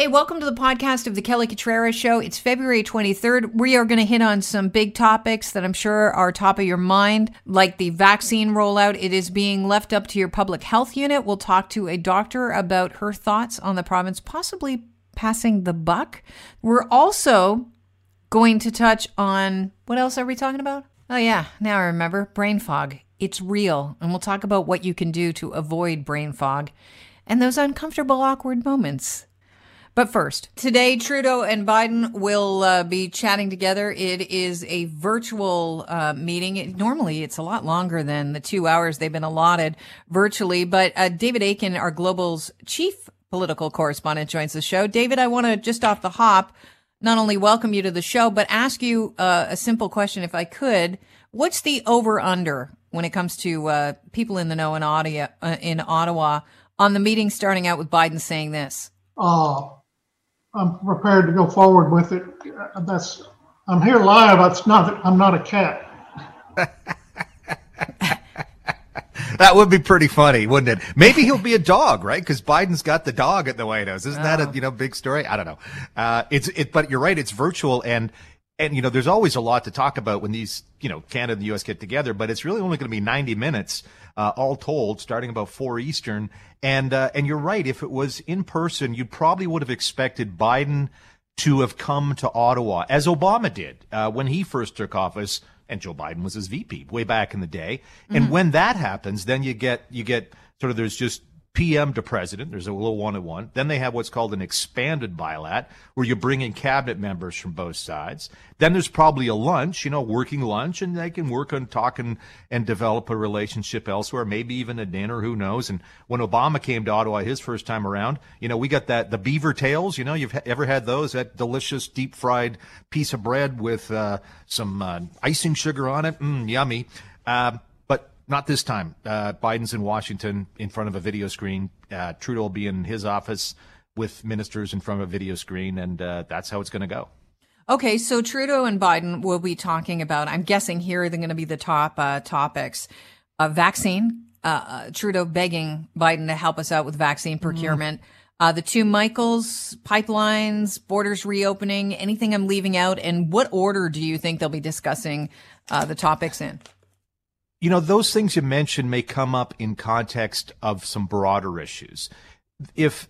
Hey, welcome to the podcast of the Kelly Cutrara Show. It's February 23rd. We are going to hit on some big topics that I'm sure are top of your mind, like the vaccine rollout. It is being left up to your public health unit. We'll talk to a doctor about her thoughts on the province possibly passing the buck. We're also going to touch on what else are we talking about? Oh, yeah, now I remember brain fog. It's real, and we'll talk about what you can do to avoid brain fog and those uncomfortable, awkward moments. But first, today Trudeau and Biden will uh, be chatting together. It is a virtual uh, meeting. It, normally, it's a lot longer than the two hours they've been allotted virtually. But uh, David Akin, our Global's chief political correspondent, joins the show. David, I want to just off the hop not only welcome you to the show, but ask you uh, a simple question, if I could. What's the over under when it comes to uh, people in the know in, audio, uh, in Ottawa on the meeting starting out with Biden saying this? Oh, I'm prepared to go forward with it. That's I'm here live. It's not. I'm not a cat. that would be pretty funny, wouldn't it? Maybe he'll be a dog, right? Because Biden's got the dog at the White House. Isn't that a you know big story? I don't know. Uh, it's it, but you're right. It's virtual, and and you know there's always a lot to talk about when these you know Canada and the U.S. get together. But it's really only going to be 90 minutes uh, all told, starting about four Eastern. And uh, and you're right. If it was in person, you probably would have expected Biden to have come to Ottawa, as Obama did uh, when he first took office, and Joe Biden was his VP way back in the day. Mm-hmm. And when that happens, then you get you get sort of there's just PM to president. There's a little one on one. Then they have what's called an expanded bilat, where you bring in cabinet members from both sides. Then there's probably a lunch, you know, working lunch, and they can work on talking and develop a relationship elsewhere, maybe even a dinner, who knows. And when Obama came to Ottawa his first time around, you know, we got that, the beaver tails, you know, you've ever had those, that delicious deep fried piece of bread with uh, some uh, icing sugar on it. Mm, yummy. Uh, not this time. Uh, Biden's in Washington in front of a video screen. Uh, Trudeau will be in his office with ministers in front of a video screen, and uh, that's how it's going to go. Okay, so Trudeau and Biden will be talking about. I'm guessing here they're going to be the top uh, topics: vaccine. Uh, uh, Trudeau begging Biden to help us out with vaccine mm-hmm. procurement. Mm. the two Michaels pipelines, borders reopening. Anything I'm leaving out, and what order do you think they'll be discussing the topics in? You know, those things you mentioned may come up in context of some broader issues. If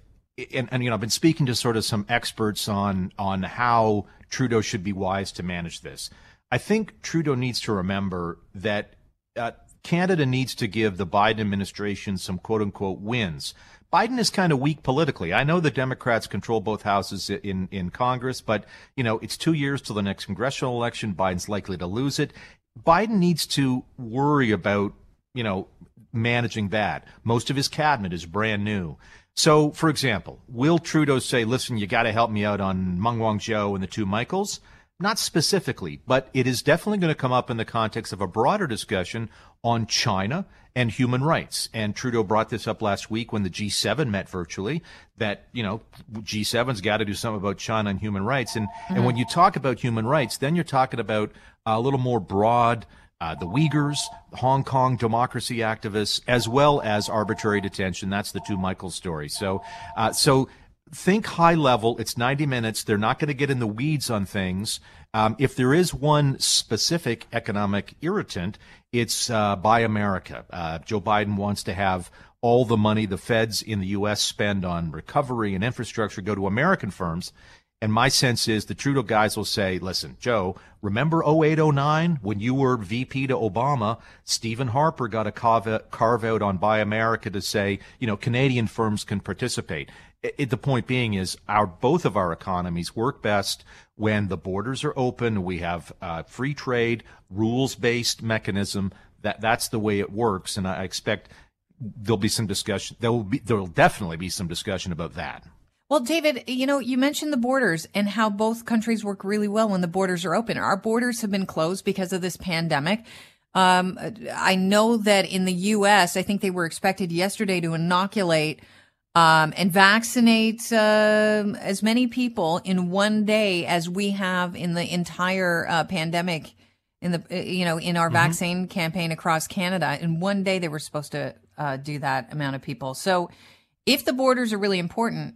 and, and, you know, I've been speaking to sort of some experts on on how Trudeau should be wise to manage this. I think Trudeau needs to remember that uh, Canada needs to give the Biden administration some quote unquote wins. Biden is kind of weak politically. I know the Democrats control both houses in, in Congress, but you know, it's two years till the next congressional election. Biden's likely to lose it. Biden needs to worry about, you know, managing that. Most of his cabinet is brand new. So, for example, will Trudeau say, listen, you got to help me out on Meng Wanzhou and the two Michaels? Not specifically, but it is definitely going to come up in the context of a broader discussion on China and human rights. And Trudeau brought this up last week when the G7 met virtually that, you know, G7's got to do something about China and human rights. And, mm-hmm. and when you talk about human rights, then you're talking about a little more broad, uh, the Uyghurs, the Hong Kong democracy activists, as well as arbitrary detention. That's the two Michael stories. So, uh, so think high level. It's 90 minutes. They're not going to get in the weeds on things. Um, if there is one specific economic irritant, it's uh, Buy America. Uh, Joe Biden wants to have all the money the feds in the U.S. spend on recovery and infrastructure go to American firms. And my sense is the Trudeau guys will say, listen, Joe, remember 0809 when you were VP to Obama? Stephen Harper got a carve out on Buy America to say, you know, Canadian firms can participate. It, the point being is our both of our economies work best when the borders are open. We have uh, free trade, rules based mechanism. That that's the way it works, and I expect there'll be some discussion. There will be there will definitely be some discussion about that. Well, David, you know, you mentioned the borders and how both countries work really well when the borders are open. Our borders have been closed because of this pandemic. Um, I know that in the U.S., I think they were expected yesterday to inoculate um, and vaccinate uh, as many people in one day as we have in the entire uh, pandemic in the uh, you know in our mm-hmm. vaccine campaign across Canada. In one day, they were supposed to uh, do that amount of people. So, if the borders are really important,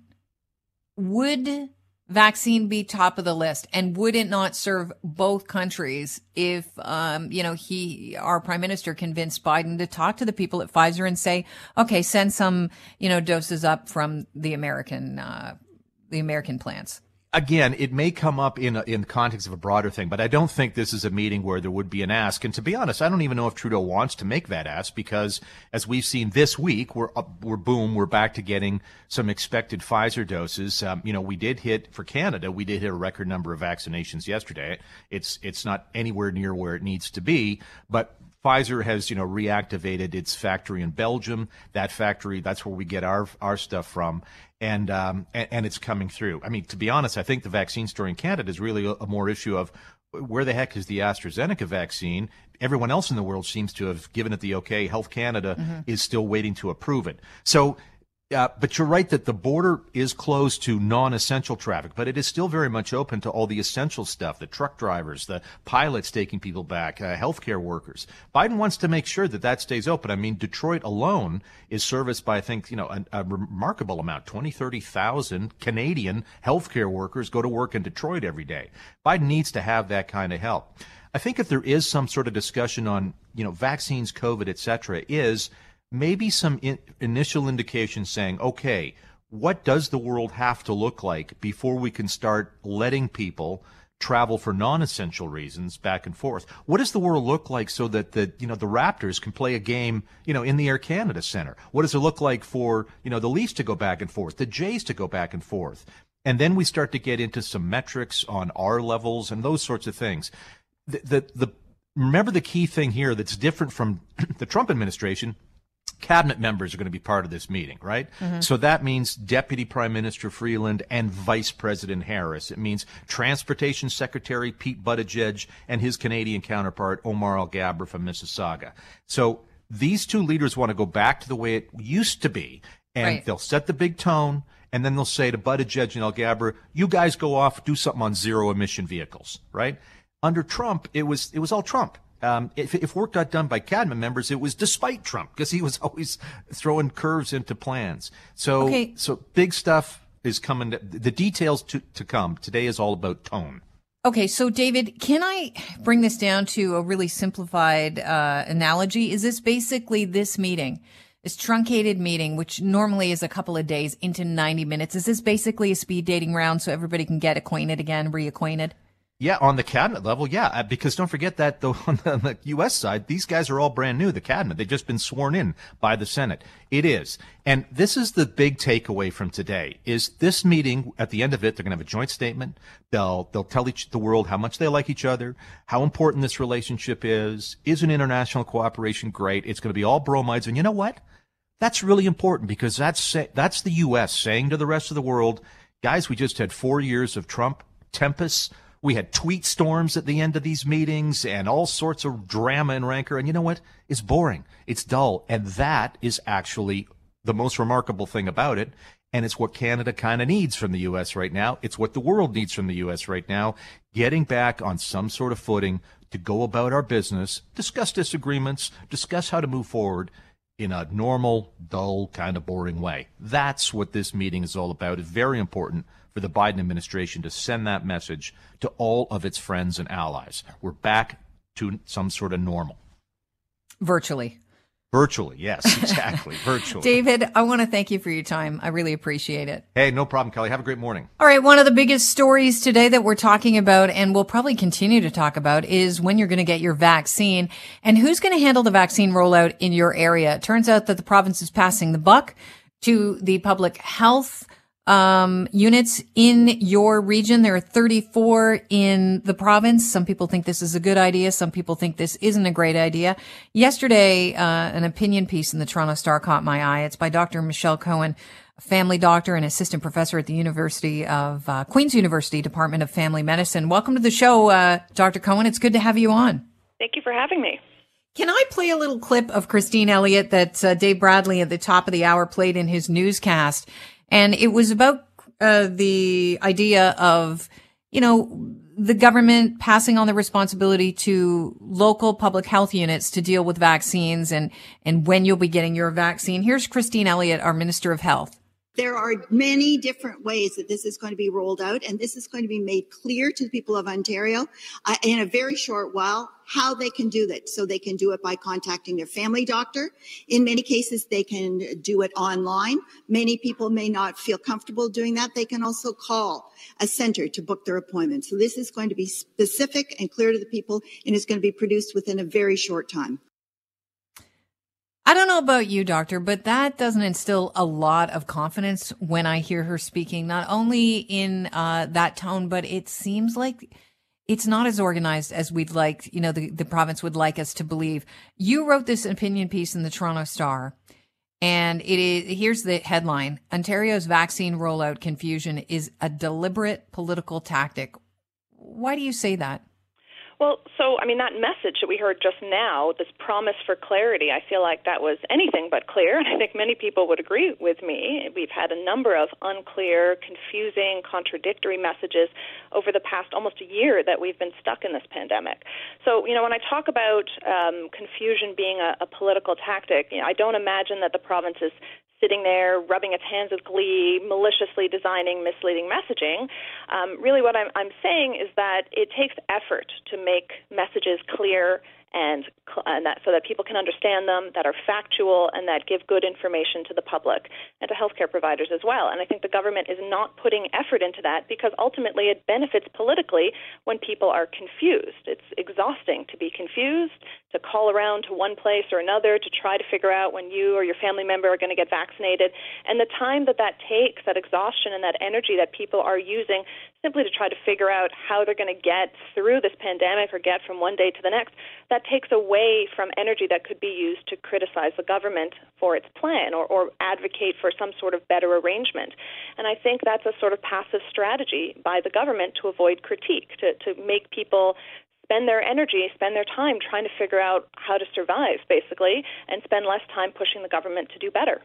would vaccine be top of the list? And would it not serve both countries if um, you know he our prime minister convinced biden to talk to the people at pfizer and say okay send some you know doses up from the american uh, the american plants again, it may come up in a, in the context of a broader thing, but I don't think this is a meeting where there would be an ask. And to be honest, I don't even know if Trudeau wants to make that ask because, as we've seen this week, we're up, we're boom, we're back to getting some expected Pfizer doses. Um, you know, we did hit for Canada, we did hit a record number of vaccinations yesterday. It's it's not anywhere near where it needs to be, but Pfizer has, you know, reactivated its factory in Belgium. That factory, that's where we get our our stuff from, and um, and, and, it's coming through. I mean, to be honest, I think the vaccine story in Canada is really a, a more issue of where the heck is the AstraZeneca vaccine? Everyone else in the world seems to have given it the okay. Health Canada mm-hmm. is still waiting to approve it. So uh, but you're right that the border is closed to non-essential traffic, but it is still very much open to all the essential stuff: the truck drivers, the pilots taking people back, uh, healthcare workers. Biden wants to make sure that that stays open. I mean, Detroit alone is serviced by, I think, you know, a, a remarkable amount 20, 30,000 Canadian healthcare workers go to work in Detroit every day. Biden needs to have that kind of help. I think if there is some sort of discussion on, you know, vaccines, COVID, et cetera, is maybe some in, initial indications saying, okay, what does the world have to look like before we can start letting people travel for non-essential reasons back and forth? What does the world look like so that the you know the Raptors can play a game you know in the Air Canada Center? What does it look like for you know the Leafs to go back and forth, the Jays to go back and forth? And then we start to get into some metrics on R levels and those sorts of things. The the, the remember the key thing here that's different from the Trump administration cabinet members are going to be part of this meeting, right? Mm-hmm. So that means Deputy Prime Minister Freeland and Vice President Harris. It means Transportation Secretary Pete Buttigieg and his Canadian counterpart Omar Alghabra from Mississauga. So these two leaders want to go back to the way it used to be, and right. they'll set the big tone. And then they'll say to Buttigieg and Alghabra, "You guys go off, do something on zero emission vehicles." Right? Under Trump, it was it was all Trump um, if, if, work got done by cabinet members, it was despite Trump because he was always throwing curves into plans. So, okay. so big stuff is coming. To, the details to, to come. Today is all about tone. Okay, so David, can I bring this down to a really simplified uh, analogy? Is this basically this meeting, this truncated meeting, which normally is a couple of days, into 90 minutes? Is this basically a speed dating round so everybody can get acquainted again, reacquainted? Yeah, on the cabinet level, yeah, uh, because don't forget that the, on the, U.S. side, these guys are all brand new. The cabinet, they've just been sworn in by the Senate. It is, and this is the big takeaway from today: is this meeting at the end of it, they're going to have a joint statement. They'll they'll tell each the world how much they like each other, how important this relationship is. Is an international cooperation great? It's going to be all bromides, and you know what? That's really important because that's that's the U.S. saying to the rest of the world, guys, we just had four years of Trump tempests we had tweet storms at the end of these meetings and all sorts of drama and rancor. And you know what? It's boring. It's dull. And that is actually the most remarkable thing about it. And it's what Canada kind of needs from the U.S. right now. It's what the world needs from the U.S. right now. Getting back on some sort of footing to go about our business, discuss disagreements, discuss how to move forward in a normal, dull, kind of boring way. That's what this meeting is all about. It's very important for the Biden administration to send that message to all of its friends and allies. We're back to some sort of normal. Virtually. Virtually, yes, exactly. Virtually. David, I want to thank you for your time. I really appreciate it. Hey, no problem, Kelly. Have a great morning. All right. One of the biggest stories today that we're talking about and we'll probably continue to talk about is when you're going to get your vaccine and who's going to handle the vaccine rollout in your area. It turns out that the province is passing the buck to the public health um, units in your region. There are 34 in the province. Some people think this is a good idea. Some people think this isn't a great idea. Yesterday, uh, an opinion piece in the Toronto Star caught my eye. It's by Dr. Michelle Cohen, a family doctor and assistant professor at the University of uh, Queen's University Department of Family Medicine. Welcome to the show, uh, Dr. Cohen. It's good to have you on. Thank you for having me. Can I play a little clip of Christine Elliott that uh, Dave Bradley at the top of the hour played in his newscast? And it was about uh, the idea of, you know, the government passing on the responsibility to local public health units to deal with vaccines and, and when you'll be getting your vaccine. Here's Christine Elliott, our Minister of Health. There are many different ways that this is going to be rolled out, and this is going to be made clear to the people of Ontario uh, in a very short while how they can do that. So they can do it by contacting their family doctor. In many cases, they can do it online. Many people may not feel comfortable doing that. They can also call a center to book their appointment. So this is going to be specific and clear to the people, and it's going to be produced within a very short time. I don't know about you, doctor, but that doesn't instill a lot of confidence when I hear her speaking, not only in uh, that tone, but it seems like it's not as organized as we'd like, you know, the, the province would like us to believe. You wrote this opinion piece in the Toronto Star, and it is here's the headline Ontario's vaccine rollout confusion is a deliberate political tactic. Why do you say that? Well, so I mean that message that we heard just now, this promise for clarity, I feel like that was anything but clear, and I think many people would agree with me. We've had a number of unclear, confusing, contradictory messages over the past almost a year that we've been stuck in this pandemic. So, you know, when I talk about um, confusion being a, a political tactic, you know, I don't imagine that the province is sitting there rubbing its hands with glee, maliciously designing misleading messaging. Um, really, what I'm, I'm saying is that it takes effort to make messages clear and, and that, so that people can understand them, that are factual, and that give good information to the public and to healthcare providers as well. And I think the government is not putting effort into that because ultimately it benefits politically when people are confused. It's exhausting to be confused, to call around to one place or another to try to figure out when you or your family member are going to get vaccinated. And the time that that takes, that exhaustion and that energy that people are using simply to try to figure out how they're going to get through this pandemic or get from one day to the next, that takes away from energy that could be used to criticize the government for its plan or, or advocate for some sort of better arrangement. And I think that's a sort of passive strategy by the government to avoid critique, to, to make people spend their energy, spend their time trying to figure out how to survive, basically, and spend less time pushing the government to do better.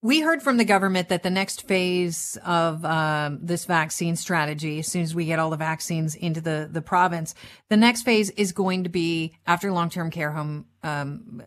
We heard from the government that the next phase of um, this vaccine strategy, as soon as we get all the vaccines into the, the province, the next phase is going to be after long term care home um,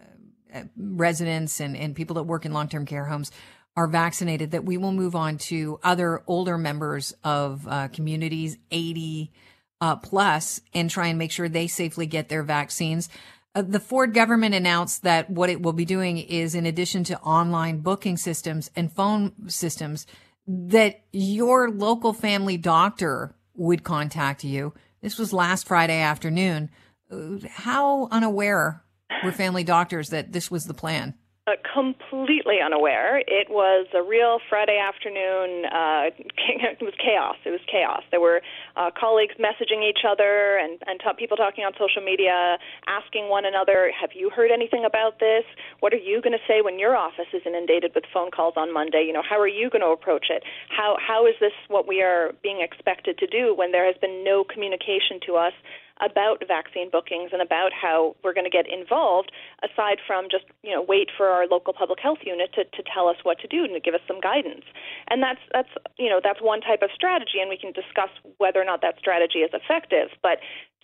residents and, and people that work in long term care homes are vaccinated, that we will move on to other older members of uh, communities, 80 uh, plus, and try and make sure they safely get their vaccines. Uh, the Ford government announced that what it will be doing is, in addition to online booking systems and phone systems, that your local family doctor would contact you. This was last Friday afternoon. Uh, how unaware were family doctors that this was the plan? Uh, completely unaware. It was a real Friday afternoon. Uh, it was chaos. It was chaos. There were uh, colleagues messaging each other and, and t- people talking on social media, asking one another, "Have you heard anything about this? What are you going to say when your office is inundated with phone calls on Monday? You know, how are you going to approach it? How how is this what we are being expected to do when there has been no communication to us?" About vaccine bookings and about how we're going to get involved aside from just you know wait for our local public health unit to, to tell us what to do and to give us some guidance. And that's that's you know that's one type of strategy and we can discuss whether or not that strategy is effective. But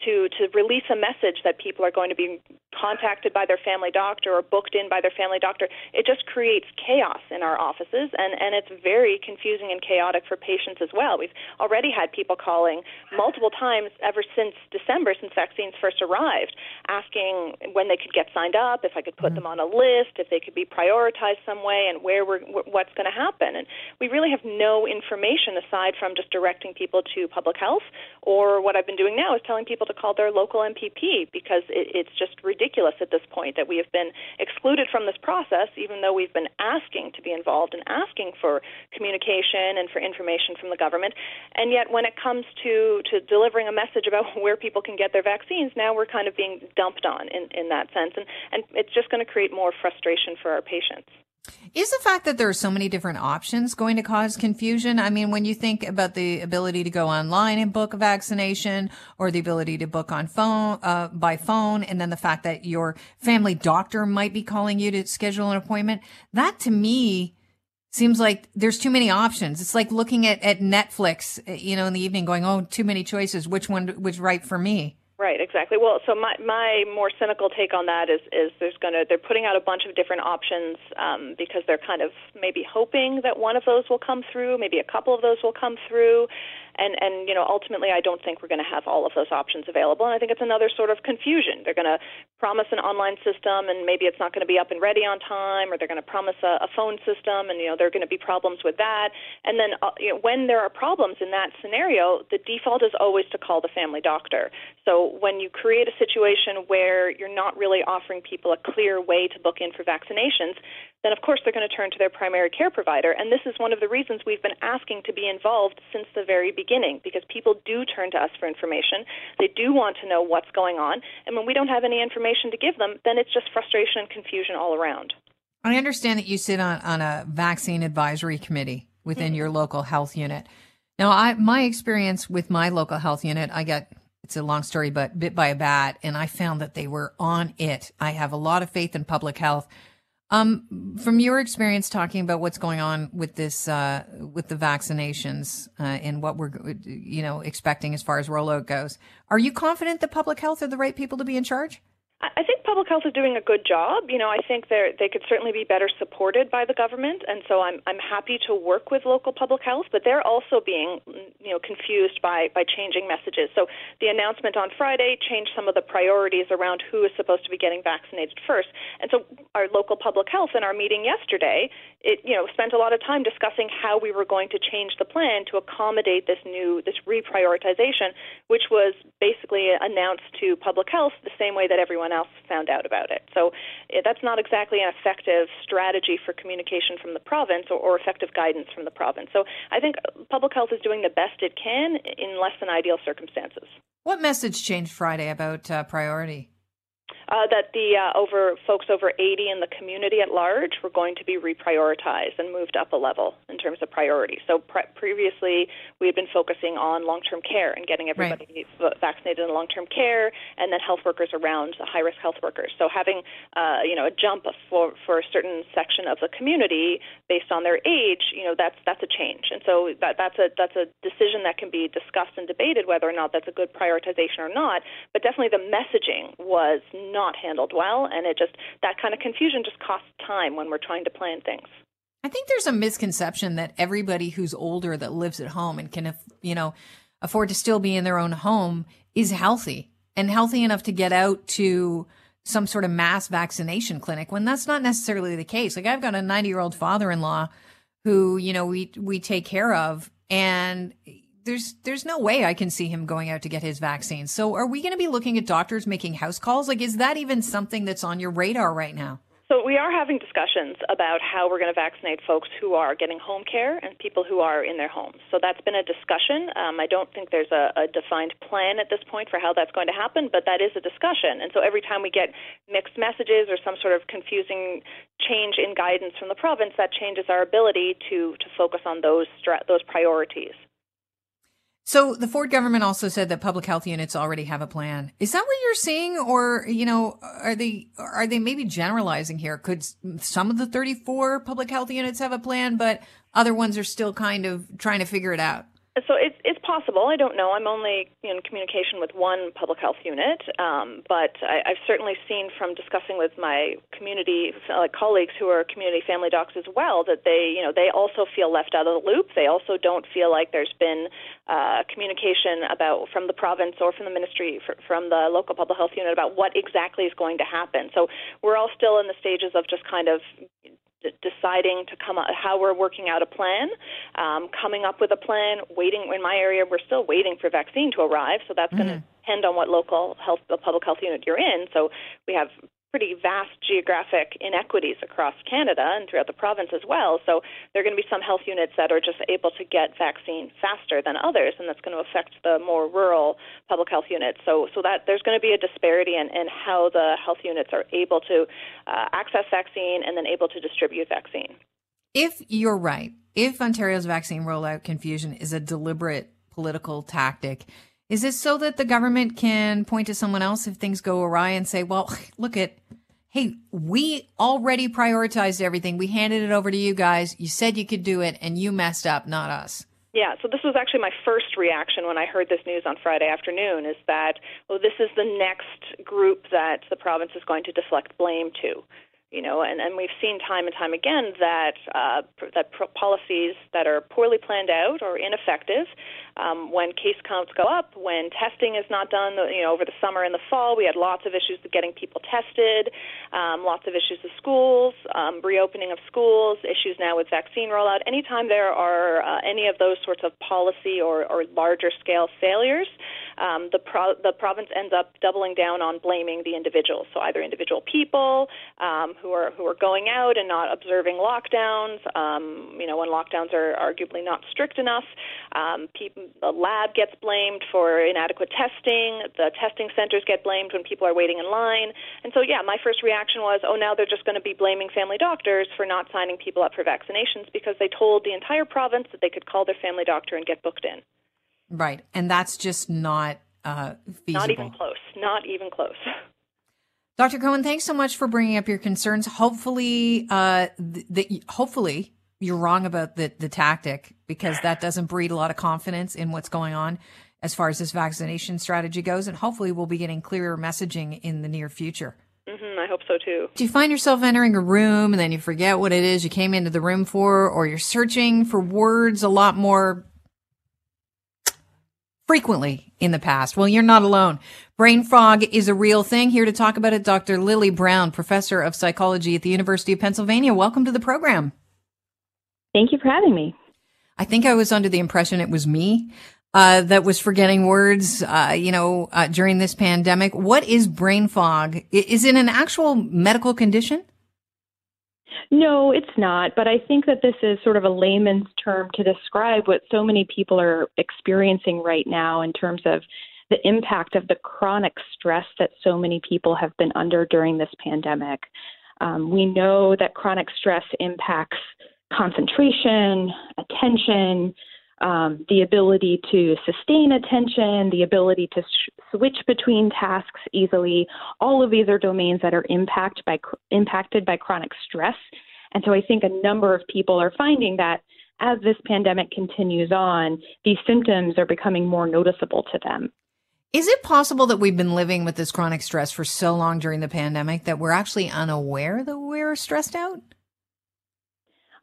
to to release a message that people are going to be contacted by their family doctor or booked in by their family doctor it just creates chaos in our offices and and it's very confusing and chaotic for patients as well we've already had people calling multiple times ever since December since vaccines first arrived asking when they could get signed up if I could put mm-hmm. them on a list if they could be prioritized some way and where we're what's going to happen and we really have no information aside from just directing people to public health or what I've been doing now is telling people to call their local MPP because it, it's just ridiculous at this point that we have been excluded from this process, even though we've been asking to be involved and asking for communication and for information from the government. And yet, when it comes to, to delivering a message about where people can get their vaccines, now we're kind of being dumped on in, in that sense. And, and it's just going to create more frustration for our patients. Is the fact that there are so many different options going to cause confusion? I mean, when you think about the ability to go online and book a vaccination or the ability to book on phone, uh, by phone, and then the fact that your family doctor might be calling you to schedule an appointment, that to me seems like there's too many options. It's like looking at, at Netflix, you know, in the evening going, Oh, too many choices. Which one, which right for me? Right, exactly. Well, so my my more cynical take on that is is there's gonna they're putting out a bunch of different options um, because they're kind of maybe hoping that one of those will come through, maybe a couple of those will come through, and and you know ultimately I don't think we're going to have all of those options available, and I think it's another sort of confusion. They're going to promise an online system, and maybe it's not going to be up and ready on time, or they're going to promise a, a phone system, and you know there are going to be problems with that. And then uh, you know, when there are problems in that scenario, the default is always to call the family doctor. So when you create a situation where you're not really offering people a clear way to book in for vaccinations, then of course they're going to turn to their primary care provider. And this is one of the reasons we've been asking to be involved since the very beginning, because people do turn to us for information. They do want to know what's going on. And when we don't have any information to give them, then it's just frustration and confusion all around. I understand that you sit on, on a vaccine advisory committee within mm-hmm. your local health unit. Now, I, my experience with my local health unit, I got it's a long story, but bit by a bat, and I found that they were on it. I have a lot of faith in public health. Um, from your experience talking about what's going on with this, uh, with the vaccinations uh, and what we're, you know, expecting as far as rollout goes, are you confident that public health are the right people to be in charge? I think public health is doing a good job. You know, I think they they could certainly be better supported by the government, and so I'm I'm happy to work with local public health. But they're also being mm, you know confused by by changing messages. So the announcement on Friday changed some of the priorities around who is supposed to be getting vaccinated first, and so our local public health in our meeting yesterday, it you know spent a lot of time discussing how we were going to change the plan to accommodate this new this reprioritization, which was basically announced to public health the same way that everyone else found out about it. So eh, that's not exactly an effective strategy for communication from the province or, or effective guidance from the province. So I think public health is doing the best it can in less than ideal circumstances. What message changed Friday about uh, priority? Uh, that the uh, over folks over 80 in the community at large were going to be reprioritized and moved up a level in terms of priority. So pre- previously we had been focusing on long-term care and getting everybody right. vaccinated in long-term care, and then health workers around the high-risk health workers. So having uh, you know a jump for for a certain section of the community based on their age, you know that's that's a change, and so that that's a that's a decision that can be discussed and debated whether or not that's a good prioritization or not. But definitely the messaging was not handled well, and it just that kind of confusion just costs time when we're trying to plan things. I think there's a misconception that everybody who's older that lives at home and can, you know, afford to still be in their own home is healthy and healthy enough to get out to some sort of mass vaccination clinic when that's not necessarily the case. Like I've got a 90 year old father in law who, you know, we, we take care of and there's there's no way I can see him going out to get his vaccine. So are we going to be looking at doctors making house calls? Like is that even something that's on your radar right now? So we are having discussions about how we're going to vaccinate folks who are getting home care and people who are in their homes. So that's been a discussion. Um, I don't think there's a, a defined plan at this point for how that's going to happen, but that is a discussion. And so every time we get mixed messages or some sort of confusing change in guidance from the province, that changes our ability to to focus on those those priorities. So the Ford government also said that public health units already have a plan. Is that what you're seeing, or you know, are they are they maybe generalizing here? Could some of the 34 public health units have a plan, but other ones are still kind of trying to figure it out? So it's it's possible. I don't know. I'm only in communication with one public health unit, um, but I, I've certainly seen from discussing with my community uh, colleagues who are community family docs as well that they, you know, they also feel left out of the loop. They also don't feel like there's been uh, communication about from the province or from the ministry, for, from the local public health unit about what exactly is going to happen. So we're all still in the stages of just kind of deciding to come out how we're working out a plan, um, coming up with a plan, waiting in my area we're still waiting for vaccine to arrive, so that's mm-hmm. going to depend on what local health the public health unit you're in. So we have pretty vast geographic inequities across Canada and throughout the province as well. So there are going to be some health units that are just able to get vaccine faster than others, and that's going to affect the more rural public health units. So so that there's going to be a disparity in, in how the health units are able to uh, access vaccine and then able to distribute vaccine. If you're right, if Ontario's vaccine rollout confusion is a deliberate political tactic, is this so that the government can point to someone else if things go awry and say, well, look at, hey, we already prioritized everything. We handed it over to you guys. You said you could do it and you messed up, not us. Yeah, so this was actually my first reaction when I heard this news on Friday afternoon is that, well, this is the next group that the province is going to deflect blame to you know, and, and we've seen time and time again that uh, that policies that are poorly planned out or ineffective, um, when case counts go up, when testing is not done, you know, over the summer and the fall, we had lots of issues with getting people tested, um, lots of issues with schools, um, reopening of schools, issues now with vaccine rollout. Anytime there are uh, any of those sorts of policy or, or larger scale failures, um, the pro- the province ends up doubling down on blaming the individuals. So either individual people um, who are who are going out and not observing lockdowns, um, you know, when lockdowns are arguably not strict enough. Um, people, the lab gets blamed for inadequate testing. The testing centers get blamed when people are waiting in line. And so, yeah, my first reaction was, oh, now they're just going to be blaming family doctors for not signing people up for vaccinations because they told the entire province that they could call their family doctor and get booked in. Right. And that's just not uh, feasible. Not even close. Not even close. Dr. Cohen, thanks so much for bringing up your concerns. Hopefully, uh, that hopefully you're wrong about the the tactic because that doesn't breed a lot of confidence in what's going on as far as this vaccination strategy goes, and hopefully we'll be getting clearer messaging in the near future. Mm-hmm, I hope so too. Do you find yourself entering a room and then you forget what it is you came into the room for, or you're searching for words a lot more frequently in the past. Well, you're not alone. Brain fog is a real thing. Here to talk about it, Dr. Lily Brown, professor of psychology at the University of Pennsylvania. Welcome to the program. Thank you for having me. I think I was under the impression it was me uh, that was forgetting words, uh, you know, uh, during this pandemic. What is brain fog? Is it an actual medical condition? No, it's not. But I think that this is sort of a layman's term to describe what so many people are experiencing right now in terms of the impact of the chronic stress that so many people have been under during this pandemic. Um, we know that chronic stress impacts concentration, attention, um, the ability to sustain attention, the ability to sh- switch between tasks easily. All of these are domains that are impact by, impacted by chronic stress. And so I think a number of people are finding that as this pandemic continues on, these symptoms are becoming more noticeable to them. Is it possible that we've been living with this chronic stress for so long during the pandemic that we're actually unaware that we're stressed out?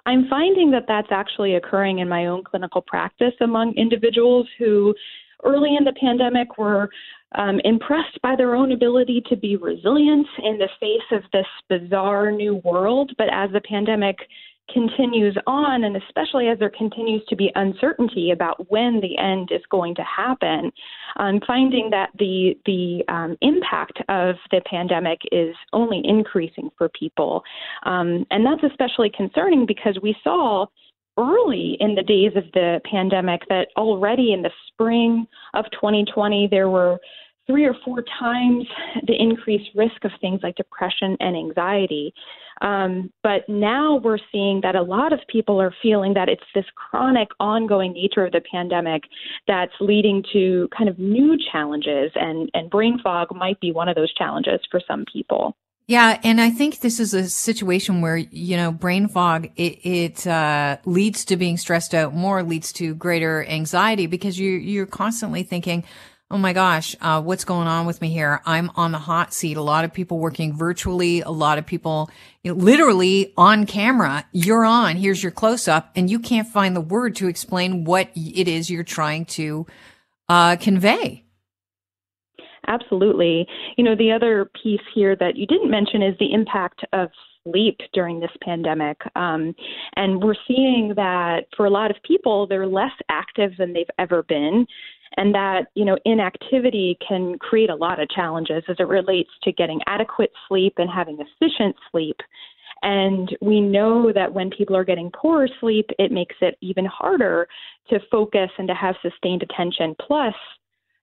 I'm finding that that's actually occurring in my own clinical practice among individuals who early in the pandemic were um, impressed by their own ability to be resilient in the face of this bizarre new world. But as the pandemic continues on, and especially as there continues to be uncertainty about when the end is going to happen, I'm finding that the the um, impact of the pandemic is only increasing for people, um, and that's especially concerning because we saw early in the days of the pandemic that already in the spring of 2020 there were three or four times the increased risk of things like depression and anxiety. Um, but now we're seeing that a lot of people are feeling that it's this chronic, ongoing nature of the pandemic that's leading to kind of new challenges, and, and brain fog might be one of those challenges for some people. Yeah, and I think this is a situation where you know brain fog it, it uh, leads to being stressed out more, leads to greater anxiety because you you're constantly thinking, oh my gosh, uh, what's going on with me here? I'm on the hot seat. A lot of people working virtually, a lot of people you know, literally on camera. You're on, here's your close up, and you can't find the word to explain what it is you're trying to uh, convey. Absolutely. You know, the other piece here that you didn't mention is the impact of sleep during this pandemic. Um, and we're seeing that for a lot of people, they're less active than they've ever been and that you know inactivity can create a lot of challenges as it relates to getting adequate sleep and having efficient sleep. And we know that when people are getting poor sleep it makes it even harder to focus and to have sustained attention. Plus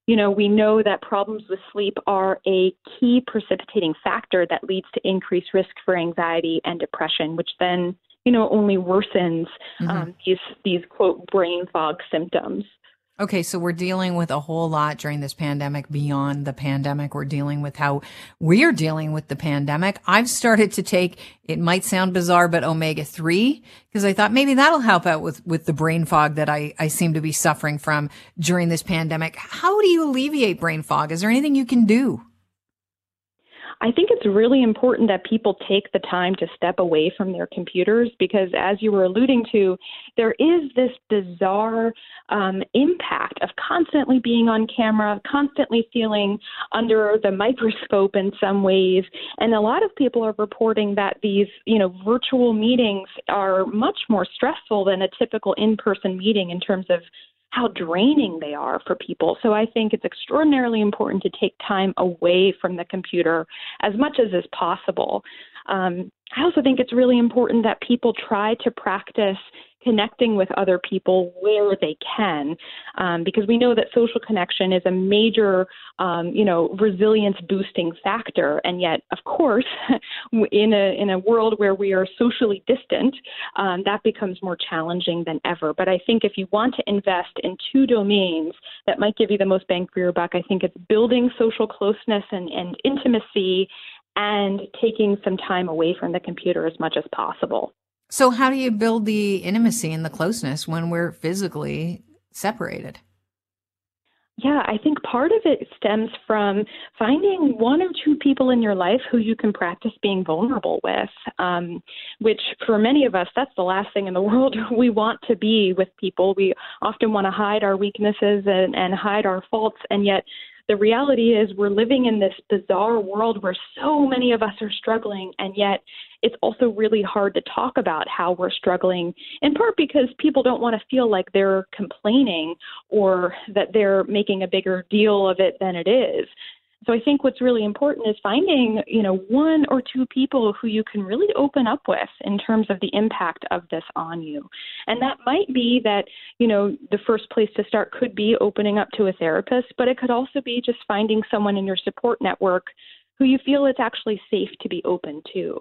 you know we know that problems with sleep are a key precipitating factor that leads to increased risk for anxiety and depression which then you know only worsens mm-hmm. um, these these quote brain fog symptoms Okay, so we're dealing with a whole lot during this pandemic beyond the pandemic. We're dealing with how we're dealing with the pandemic. I've started to take, it might sound bizarre, but omega 3, because I thought maybe that'll help out with, with the brain fog that I, I seem to be suffering from during this pandemic. How do you alleviate brain fog? Is there anything you can do? I think it's really important that people take the time to step away from their computers because, as you were alluding to, there is this bizarre um, impact of constantly being on camera, constantly feeling under the microscope in some ways. And a lot of people are reporting that these, you know, virtual meetings are much more stressful than a typical in person meeting in terms of how draining they are for people. So I think it's extraordinarily important to take time away from the computer as much as is possible. Um, I also think it's really important that people try to practice connecting with other people where they can, um, because we know that social connection is a major, um, you know, resilience boosting factor. And yet, of course, in a in a world where we are socially distant, um, that becomes more challenging than ever. But I think if you want to invest in two domains that might give you the most bang for your buck, I think it's building social closeness and, and intimacy and taking some time away from the computer as much as possible. So, how do you build the intimacy and the closeness when we're physically separated? Yeah, I think part of it stems from finding one or two people in your life who you can practice being vulnerable with, um, which for many of us, that's the last thing in the world we want to be with people. We often want to hide our weaknesses and, and hide our faults, and yet the reality is we're living in this bizarre world where so many of us are struggling and yet it's also really hard to talk about how we're struggling in part because people don't want to feel like they're complaining or that they're making a bigger deal of it than it is so I think what's really important is finding, you know, one or two people who you can really open up with in terms of the impact of this on you. And that might be that, you know, the first place to start could be opening up to a therapist, but it could also be just finding someone in your support network who you feel it's actually safe to be open to.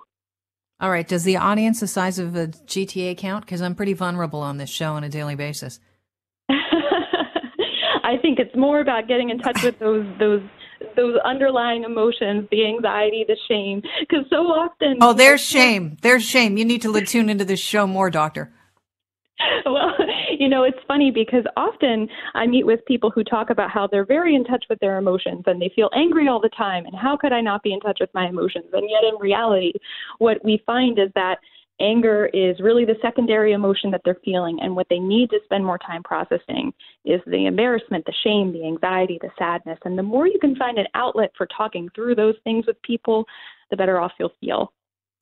All right. Does the audience the size of a GTA count? Because I'm pretty vulnerable on this show on a daily basis. I think it's more about getting in touch with those those those underlying emotions, the anxiety, the shame, because so often. Oh, there's shame. There's shame. You need to tune into this show more, doctor. Well, you know, it's funny because often I meet with people who talk about how they're very in touch with their emotions and they feel angry all the time. And how could I not be in touch with my emotions? And yet, in reality, what we find is that anger is really the secondary emotion that they're feeling and what they need to spend more time processing is the embarrassment the shame the anxiety the sadness and the more you can find an outlet for talking through those things with people the better off you'll feel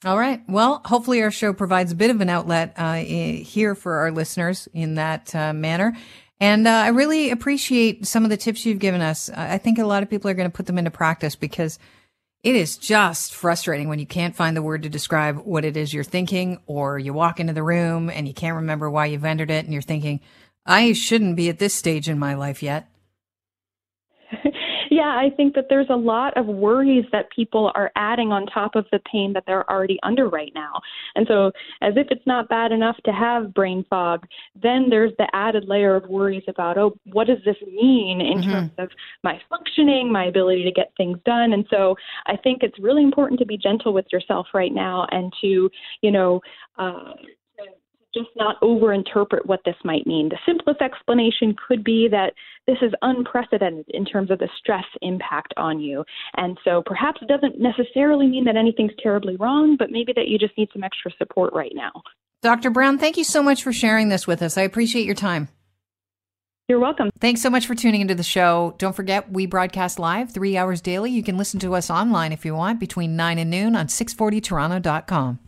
all right. Well hopefully our show provides a bit of an outlet uh, here for our listeners in that uh, manner. And uh, i really appreciate some of the tips you've given us. I think a lot of people are going to put them into practice because it is just frustrating when you can't find the word to describe what it is you're thinking, or you walk into the room and you can't remember why you've entered it, and you're thinking, I shouldn't be at this stage in my life yet. Yeah, I think that there's a lot of worries that people are adding on top of the pain that they're already under right now. And so, as if it's not bad enough to have brain fog, then there's the added layer of worries about, oh, what does this mean in mm-hmm. terms of my functioning, my ability to get things done? And so, I think it's really important to be gentle with yourself right now and to, you know, uh, just not overinterpret what this might mean. The simplest explanation could be that this is unprecedented in terms of the stress impact on you. And so perhaps it doesn't necessarily mean that anything's terribly wrong, but maybe that you just need some extra support right now. Dr. Brown, thank you so much for sharing this with us. I appreciate your time. You're welcome. Thanks so much for tuning into the show. Don't forget, we broadcast live three hours daily. You can listen to us online if you want between 9 and noon on 640toronto.com.